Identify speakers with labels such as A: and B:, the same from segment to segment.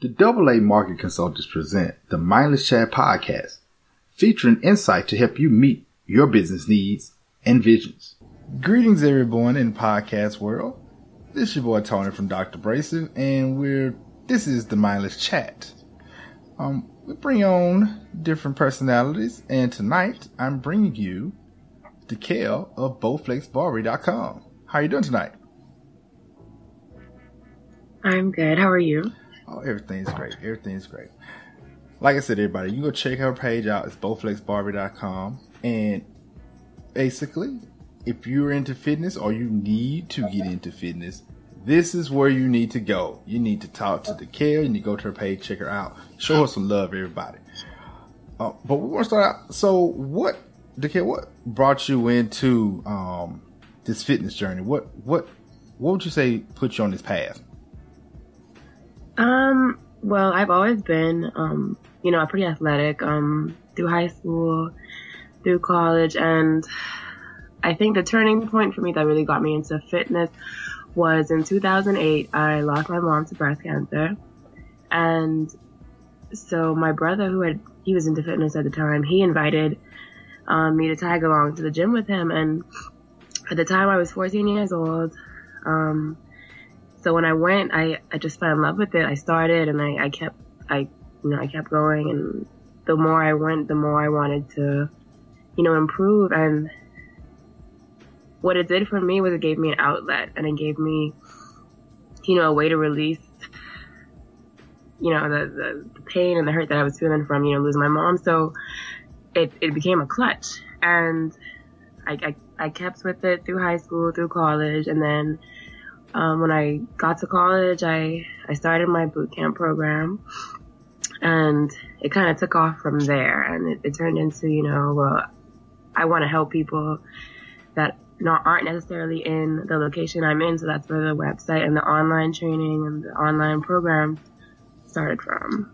A: The AA Market Consultants present the Mindless Chat podcast, featuring insight to help you meet your business needs and visions. Greetings, everyone in podcast world. This is your boy Tony from Dr. Brayson, and we're this is the Mindless Chat. Um, we bring on different personalities, and tonight I'm bringing you DeKale of BowFlexBarbie.com. How are you doing tonight?
B: I'm good. How are you?
A: Oh, everything's great. Everything's great. Like I said, everybody, you go check her page out. It's bowflexbarbie.com. And basically, if you're into fitness or you need to get into fitness, this is where you need to go. You need to talk to DeKale. You need to go to her page, check her out, show her some love, everybody. Uh, but we want to start out. So, what, DeKale, what brought you into um, this fitness journey? What, what, what would you say put you on this path?
B: Um, well, I've always been, um, you know, pretty athletic, um, through high school, through college, and I think the turning point for me that really got me into fitness was in 2008. I lost my mom to breast cancer, and so my brother, who had he was into fitness at the time, he invited um, me to tag along to the gym with him, and at the time I was 14 years old. Um, so when I went, I, I just fell in love with it. I started and I, I kept, I, you know, I kept going and the more I went, the more I wanted to, you know, improve. And what it did for me was it gave me an outlet and it gave me, you know, a way to release, you know, the, the, pain and the hurt that I was feeling from, you know, losing my mom. So it, it became a clutch and I, I, I kept with it through high school, through college, and then um, when I got to college, I, I started my boot camp program and it kind of took off from there and it, it turned into, you know, well, I want to help people that not aren't necessarily in the location I'm in. So that's where the website and the online training and the online program started from.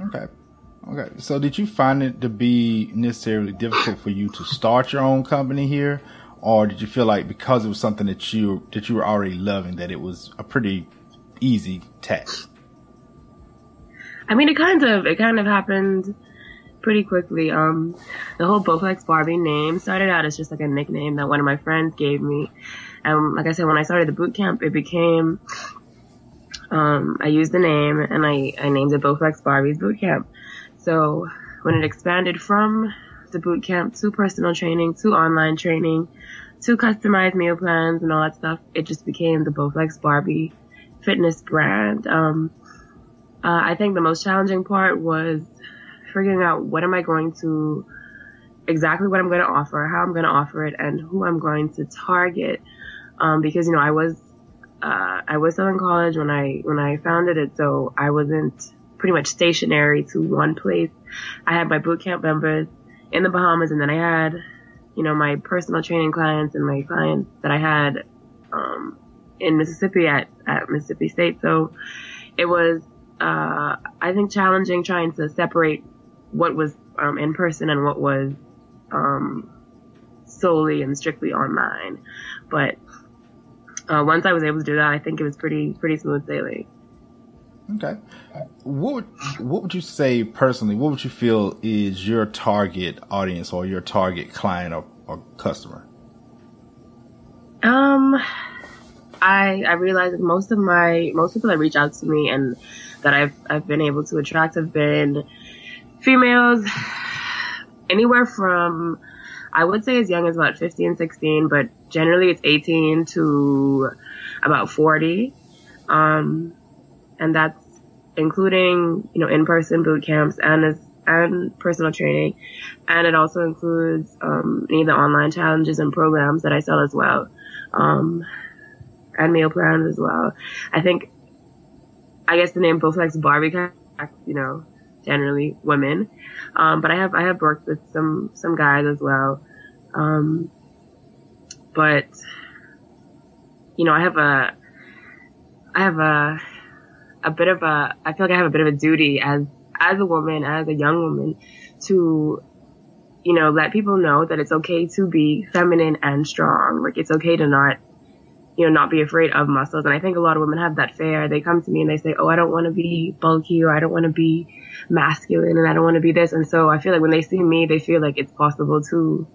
A: Okay. Okay. So did you find it to be necessarily difficult for you to start your own company here? Or did you feel like because it was something that you that you were already loving that it was a pretty easy task?
B: I mean, it kind of it kind of happened pretty quickly. Um, the whole Bowflex Barbie name started out as just like a nickname that one of my friends gave me, and like I said, when I started the boot camp, it became um, I used the name and I I named it Bowflex Barbie's Boot Camp. So when it expanded from the boot camp to personal training to online training to customized meal plans and all that stuff, it just became the Bowflex Barbie fitness brand. Um, uh, I think the most challenging part was figuring out what am I going to, exactly what I'm going to offer, how I'm going to offer it, and who I'm going to target. Um, because, you know, I was, uh, I was still in college when I, when I founded it, so I wasn't pretty much stationary to one place. I had my bootcamp members in the Bahamas and then I had you know, my personal training clients and my clients that I had, um, in Mississippi at, at Mississippi State. So it was, uh, I think challenging trying to separate what was, um, in person and what was, um, solely and strictly online. But, uh, once I was able to do that, I think it was pretty, pretty smooth sailing.
A: Okay. What would, what would you say personally? What would you feel is your target audience or your target client or, or customer?
B: Um, I I realize that most of my most people that reach out to me and that I've I've been able to attract have been females, anywhere from I would say as young as about 15, 16, but generally it's 18 to about 40. Um, and that's including you know in-person boot camps and as and personal training, and it also includes um, any of the online challenges and programs that I sell as well, um, and meal plans as well. I think, I guess the name Bowflex Barbie, you know, generally women, um, but I have I have worked with some some guys as well, um, but you know I have a I have a a bit of a, I feel like I have a bit of a duty as, as a woman, as a young woman to, you know, let people know that it's okay to be feminine and strong. Like it's okay to not you know, not be afraid of muscles. And I think a lot of women have that fear. They come to me and they say, Oh, I don't want to be bulky or I don't want to be masculine and I don't want to be this. And so I feel like when they see me, they feel like it's possible to,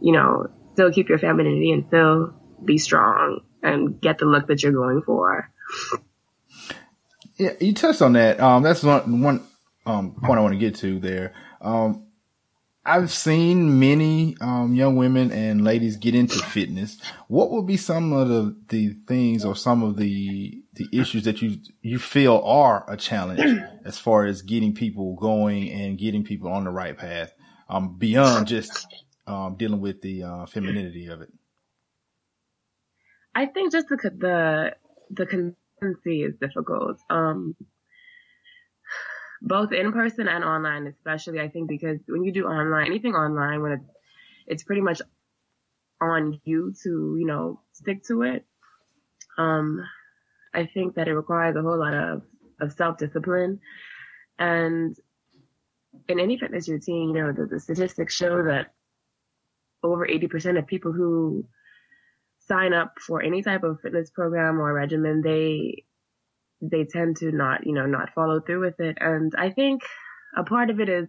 B: you know, still keep your femininity and still be strong and get the look that you're going for.
A: Yeah, you touched on that. Um, that's one, one, um, point I want to get to there. Um, I've seen many um, young women and ladies get into fitness. What would be some of the, the things or some of the the issues that you you feel are a challenge as far as getting people going and getting people on the right path um, beyond just um, dealing with the uh, femininity of it?
B: I think just the the the consistency is difficult. Um, both in person and online, especially. I think because when you do online, anything online, when it's it's pretty much on you to you know stick to it. Um, I think that it requires a whole lot of of self discipline, and in any fitness routine, you know, the, the statistics show that over 80% of people who sign up for any type of fitness program or regimen, they they tend to not, you know, not follow through with it. And I think a part of it is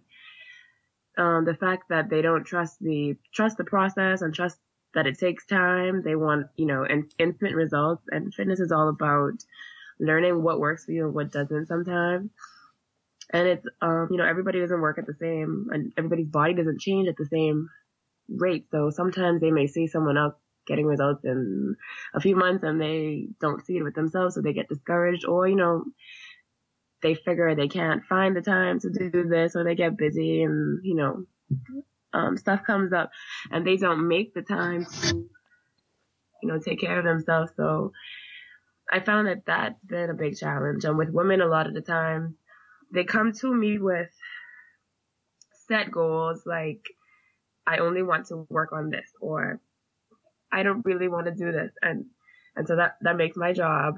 B: um, the fact that they don't trust the trust the process and trust that it takes time. They want, you know, in, instant results. And fitness is all about learning what works for you and what doesn't sometimes. And it's, um, you know, everybody doesn't work at the same, and everybody's body doesn't change at the same rate. So sometimes they may see someone else getting results in a few months and they don't see it with themselves, so they get discouraged or, you know, they figure they can't find the time to do this or they get busy and, you know, um, stuff comes up and they don't make the time to, you know, take care of themselves. So I found that that's been a big challenge. And with women, a lot of the time, they come to me with set goals like, I only want to work on this or I don't really want to do this. And, and so that, that makes my job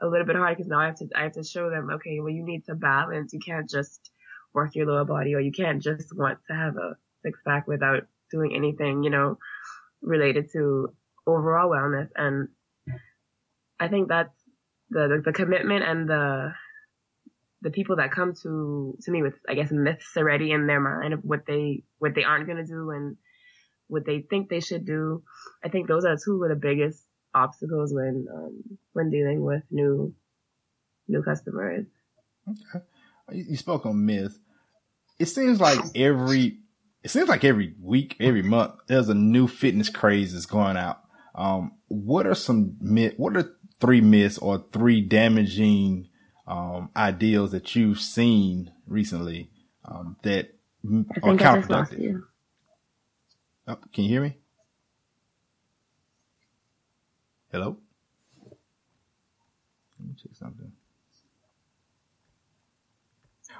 B: a little bit hard because now I have to, I have to show them, okay, well, you need to balance. You can't just work your lower body or you can't just want to have a six pack without doing anything, you know, related to overall wellness. And I think that's the, the, the commitment and the, the people that come to to me with I guess myths already in their mind of what they what they aren't going to do and what they think they should do. I think those are two of the biggest obstacles when um, when dealing with new new customers.
A: Okay, you spoke on myth. It seems like every it seems like every week, every month, there's a new fitness craze that's going out. Um, what are some myth? What are three myths or three damaging um, ideals that you've seen recently um, that are counterproductive? Oh, can you hear me? Hello? Let me check something.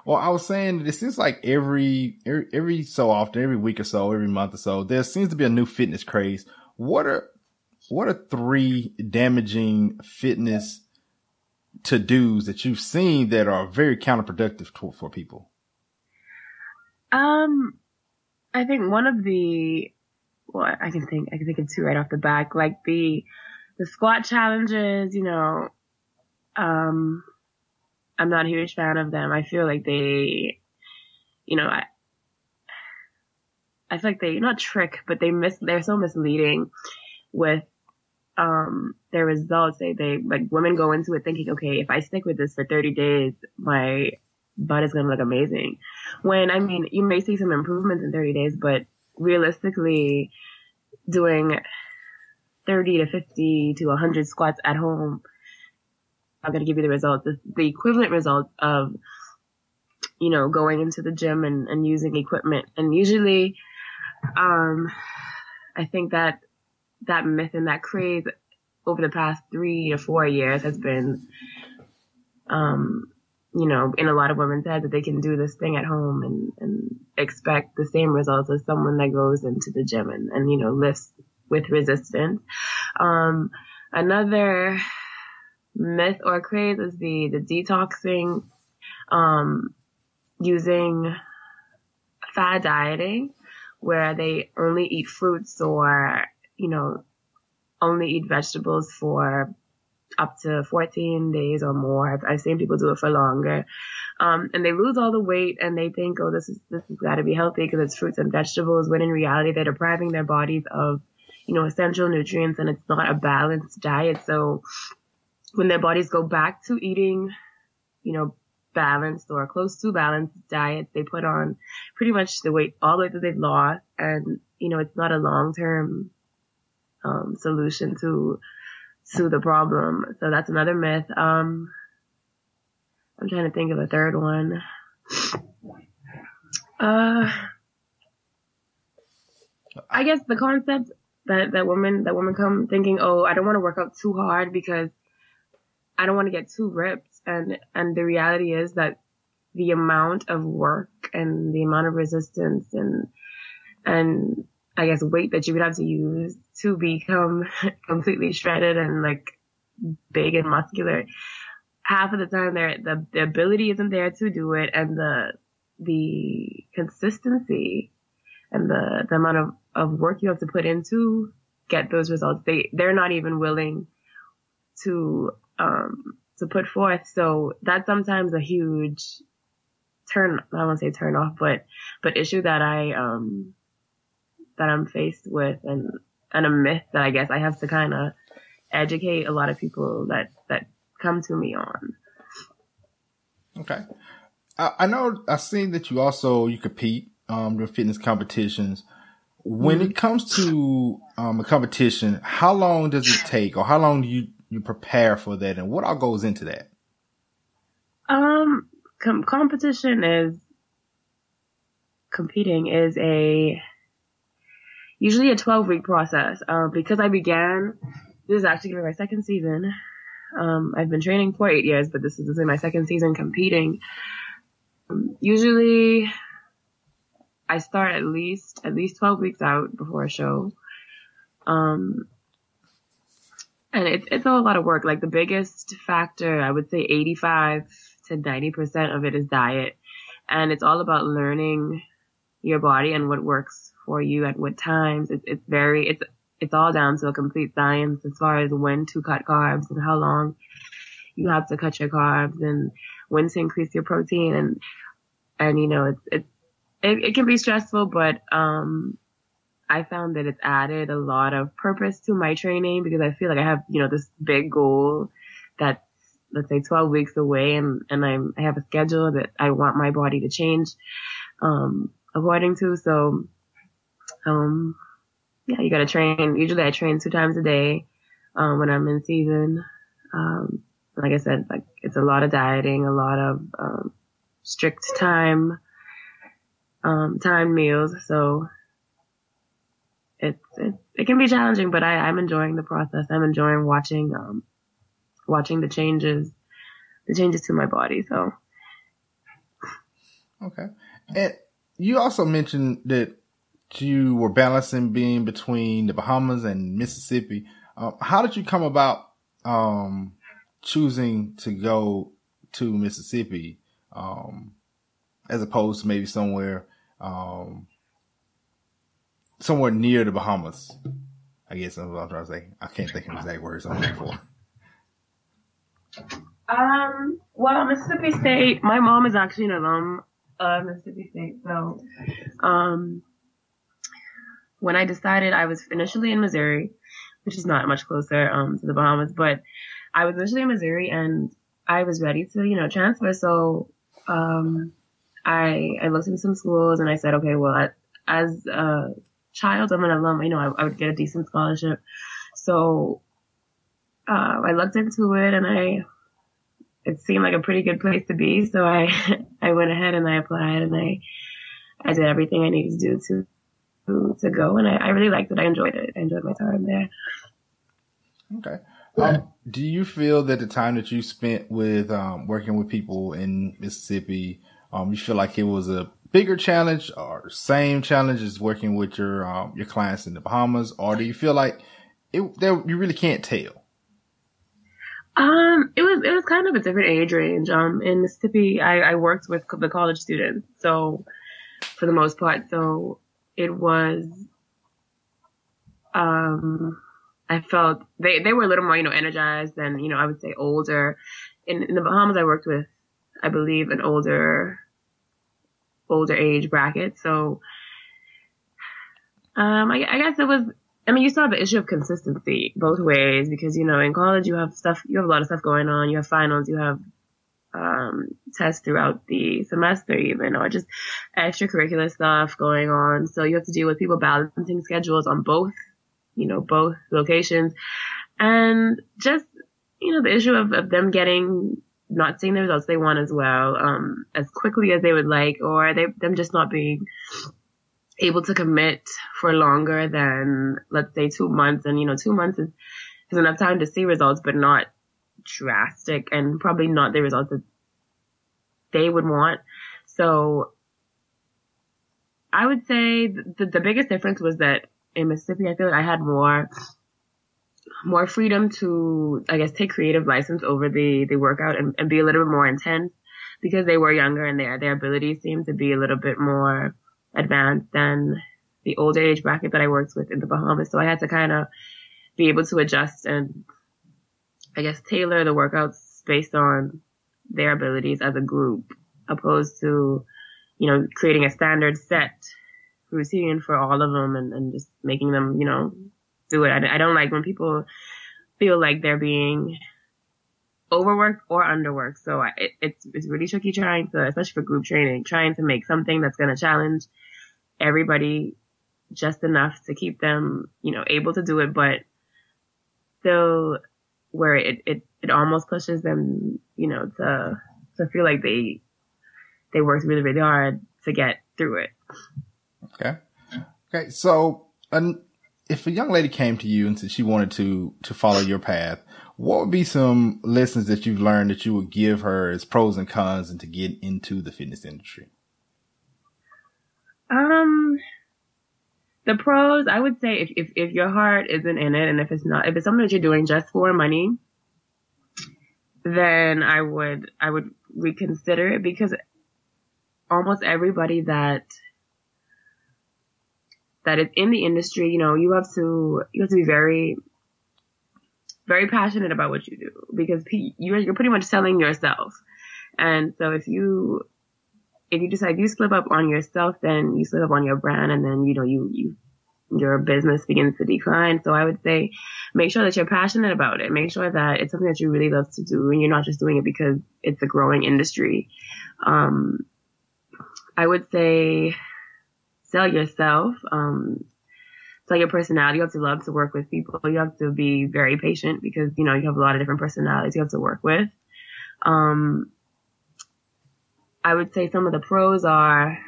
A: Well, I was saying that it seems like every, every every so often, every week or so, every month or so, there seems to be a new fitness craze. What are what are three damaging fitness to dos that you've seen that are very counterproductive to, for people?
B: Um, I think one of the well, I can think I can think of two right off the back, like the the squat challenges. You know, um, I'm not a huge fan of them. I feel like they, you know, I. I feel like they not trick, but they miss. They're so misleading with um their results. They they like women go into it thinking, okay, if I stick with this for 30 days, my butt is gonna look amazing. When I mean, you may see some improvements in 30 days, but realistically doing 30 to 50 to 100 squats at home I'm going to give you the results. The, the equivalent results of, you know, going into the gym and, and using equipment. And usually, um, I think that that myth and that craze over the past three to four years has been, um, you know, in a lot of women's heads that they can do this thing at home and, and expect the same results as someone that goes into the gym and, and you know, lifts with resistance. Um, another myth or craze is the, the detoxing, um, using fad dieting where they only eat fruits or, you know, only eat vegetables for up to 14 days or more. I've, I've seen people do it for longer. Um, and they lose all the weight and they think, oh, this is, this has got to be healthy because it's fruits and vegetables. When in reality, they're depriving their bodies of, you know, essential nutrients and it's not a balanced diet. So when their bodies go back to eating, you know, balanced or close to balanced diet, they put on pretty much the weight, all the weight that they've lost. And, you know, it's not a long-term, um, solution to, to the problem. So that's another myth. Um, I'm trying to think of a third one. Uh, I guess the concept that that women that women come thinking, oh, I don't want to work out too hard because I don't want to get too ripped, and and the reality is that the amount of work and the amount of resistance and and I guess weight that you would have to use to become completely shredded and like big and muscular. Half of the time there, the, the ability isn't there to do it and the, the consistency and the, the amount of, of work you have to put into get those results. They, they're not even willing to, um, to put forth. So that's sometimes a huge turn, I won't say turn off, but, but issue that I, um, that I'm faced with and, and a myth that I guess I have to kind of educate a lot of people that, that come to me on.
A: Okay. I, I know I've seen that you also, you compete, um, in fitness competitions. When mm-hmm. it comes to, um, a competition, how long does it take or how long do you, you prepare for that and what all goes into that?
B: Um, com- competition is competing is a usually a 12 week process. Um, because I began, this is actually my second season. Um, I've been training for eight years, but this is, this is my second season competing. Um, usually I start at least, at least 12 weeks out before a show. Um, and it's, it's a lot of work. Like the biggest factor, I would say 85 to 90% of it is diet. And it's all about learning your body and what works for you at what times. It's, it's very, it's, it's all down to a complete science as far as when to cut carbs and how long you have to cut your carbs and when to increase your protein and, and you know, it's, it's, it, it can be stressful, but, um, I found that it's added a lot of purpose to my training because I feel like I have, you know, this big goal that's, let's say 12 weeks away and, and I'm, I have a schedule that I want my body to change, um, according to. So um, yeah, you gotta train. Usually I train two times a day, um, when I'm in season. Um, like I said, like it's a lot of dieting, a lot of, um, strict time, um, time meals. So it's, it, it can be challenging, but I, I'm enjoying the process. I'm enjoying watching, um, watching the changes, the changes to my body. So.
A: Okay. And you also mentioned that you were balancing being between the Bahamas and Mississippi. Uh, how did you come about um, choosing to go to Mississippi um, as opposed to maybe somewhere um, somewhere near the Bahamas? I guess that's what I'm trying to say. I can't think of exact words I'm looking for.
B: Um, well, Mississippi State, my mom is actually an alum of Mississippi State, so um, when I decided I was initially in Missouri, which is not much closer um, to the Bahamas, but I was initially in Missouri and I was ready to, you know, transfer. So um, I I looked into some schools and I said, okay, well, as a child, I'm an alum. You know, I, I would get a decent scholarship. So uh, I looked into it and I it seemed like a pretty good place to be. So I I went ahead and I applied and I I did everything I needed to do to to, to go, and I, I really liked it. I enjoyed it. I enjoyed my time there.
A: Okay. Um, do you feel that the time that you spent with um, working with people in Mississippi, um, you feel like it was a bigger challenge or same challenge as working with your um, your clients in the Bahamas, or do you feel like it there, you really can't tell?
B: Um, it was it was kind of a different age range. Um, in Mississippi, I, I worked with the college students, so for the most part, so it was um I felt they, they were a little more, you know, energized than, you know, I would say older. In, in the Bahamas, I worked with, I believe, an older, older age bracket. So, um, I, I guess it was, I mean, you saw the issue of consistency both ways because, you know, in college you have stuff, you have a lot of stuff going on. You have finals, you have, um, tests throughout the semester even, or just extracurricular stuff going on. So you have to deal with people balancing schedules on both you know, both locations. And just, you know, the issue of, of them getting, not seeing the results they want as well, um, as quickly as they would like, or they, them just not being able to commit for longer than, let's say, two months. And, you know, two months is, is enough time to see results, but not drastic and probably not the results that they would want. So I would say the, the biggest difference was that in Mississippi, I feel like I had more more freedom to, I guess, take creative license over the the workout and, and be a little bit more intense because they were younger and their their abilities seemed to be a little bit more advanced than the older age bracket that I worked with in the Bahamas. So I had to kind of be able to adjust and I guess tailor the workouts based on their abilities as a group, opposed to, you know, creating a standard set routine for all of them and, and just making them, you know, do it. I, I don't like when people feel like they're being overworked or underworked. So I, it, it's, it's really tricky trying to, especially for group training, trying to make something that's going to challenge everybody just enough to keep them, you know, able to do it, but still where it, it, it almost pushes them, you know, to, to feel like they, they worked really, really hard to get through it.
A: Okay. Okay. So, um, if a young lady came to you and said she wanted to to follow your path, what would be some lessons that you've learned that you would give her as pros and cons and to get into the fitness industry?
B: Um, the pros, I would say if, if, if your heart isn't in it and if it's not, if it's something that you're doing just for money, then I would, I would reconsider it because almost everybody that that is in the industry, you know, you have to, you have to be very, very passionate about what you do because you're, you're pretty much selling yourself. And so if you, if you decide you slip up on yourself, then you slip up on your brand and then, you know, you, you, your business begins to decline. So I would say make sure that you're passionate about it. Make sure that it's something that you really love to do and you're not just doing it because it's a growing industry. Um, I would say sell yourself, um, sell your personality. You have to love to work with people. You have to be very patient because, you know, you have a lot of different personalities you have to work with. Um, I would say some of the pros are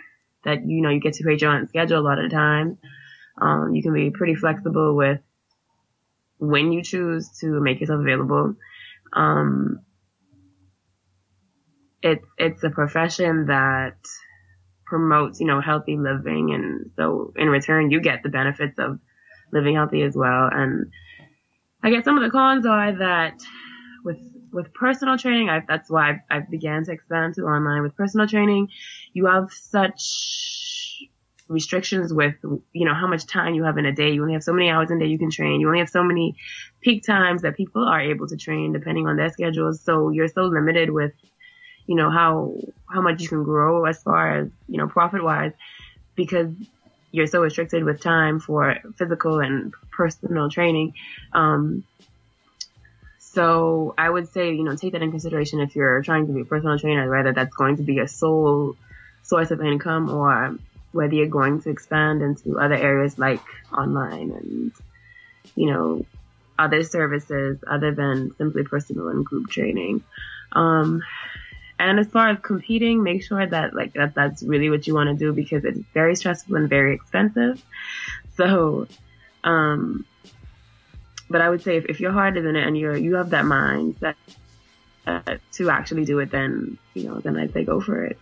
B: that, you know, you get to create your own schedule a lot of the time. Um, you can be pretty flexible with when you choose to make yourself available. Um, it's, it's a profession that promotes, you know, healthy living. And so in return, you get the benefits of living healthy as well. And I guess some of the cons are that with, with personal training, I, that's why I, I began to expand to online. With personal training, you have such restrictions with, you know, how much time you have in a day. You only have so many hours in a day you can train. You only have so many peak times that people are able to train depending on their schedules. So you're so limited with you know, how, how much you can grow as far as, you know, profit wise because you're so restricted with time for physical and personal training. Um, so I would say, you know, take that in consideration if you're trying to be a personal trainer, whether that's going to be a sole source of income or whether you're going to expand into other areas like online and, you know, other services other than simply personal and group training. Um, and as far as competing, make sure that like that that's really what you want to do because it's very stressful and very expensive. So, um, but I would say if, if your heart is in it and you're you have that mind that uh, to actually do it, then you know, then I'd say go for it.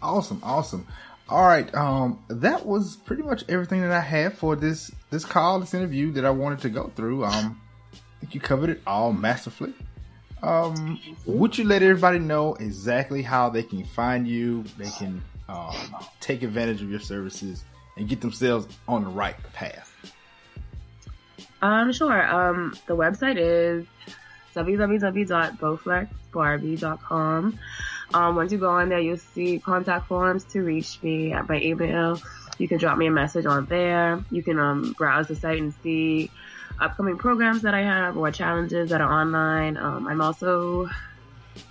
A: Awesome, awesome. All right, um, that was pretty much everything that I had for this this call, this interview that I wanted to go through. Um, I think you covered it all masterfully. Um, would you let everybody know exactly how they can find you? They can um, take advantage of your services and get themselves on the right path.
B: Um, sure. Um, the website is www.bowflexbarbie.com. Um, once you go on there, you'll see contact forms to reach me my email. You can drop me a message on there. You can um, browse the site and see upcoming programs that I have or challenges that are online. Um, I'm also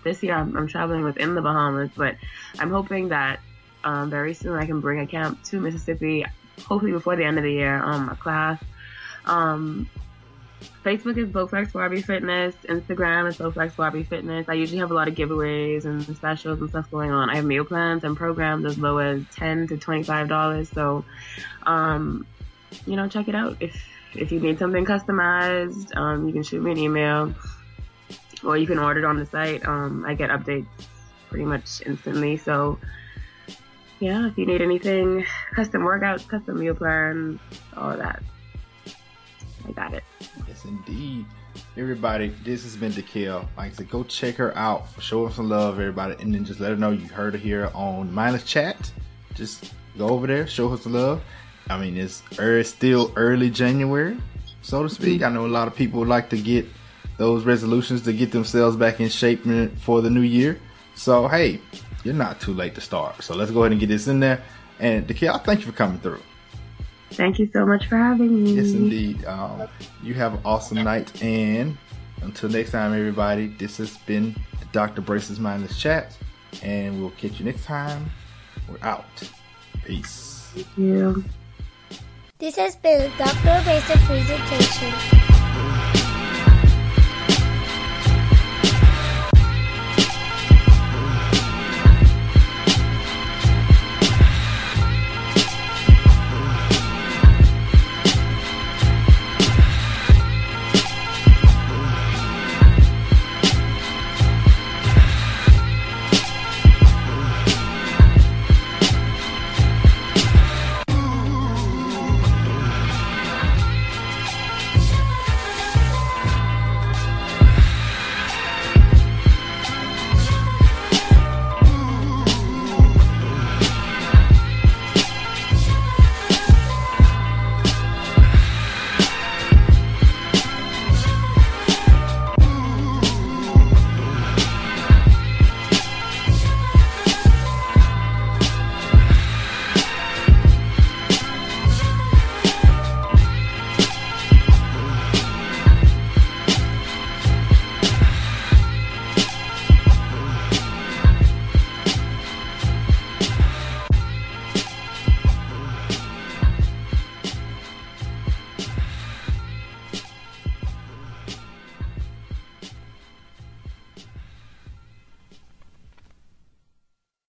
B: this year I'm, I'm, traveling within the Bahamas, but I'm hoping that um, very soon I can bring a camp to Mississippi. Hopefully before the end of the year, um, a class. Um, Facebook is Bowflex Barbie Fitness. Instagram is Bowflex Barbie Fitness. I usually have a lot of giveaways and specials and stuff going on. I have meal plans and programs as low as ten to twenty five dollars. So, um, you know, check it out. If if you need something customized, um, you can shoot me an email or you can order it on the site. Um, I get updates pretty much instantly. So, yeah, if you need anything, custom workouts, custom meal plans, all that, I got it.
A: Yes, indeed. Everybody, this has been Dekel. Like I said, go check her out. Show her some love, everybody, and then just let her know you heard her here on Mindless Chat. Just go over there, show her some love. I mean, it's early, still early January, so to speak. I know a lot of people like to get those resolutions to get themselves back in shape for the new year. So, hey, you're not too late to start. So let's go ahead and get this in there. And Dekel, thank you for coming through.
B: Thank you so much for having me.
A: Yes, indeed. Um, you have an awesome night. And until next time, everybody, this has been the Dr. Brace's Mindless Chat. And we'll catch you next time. We're out. Peace.
B: Thank you.
C: This has been a Dr. Brace's presentation.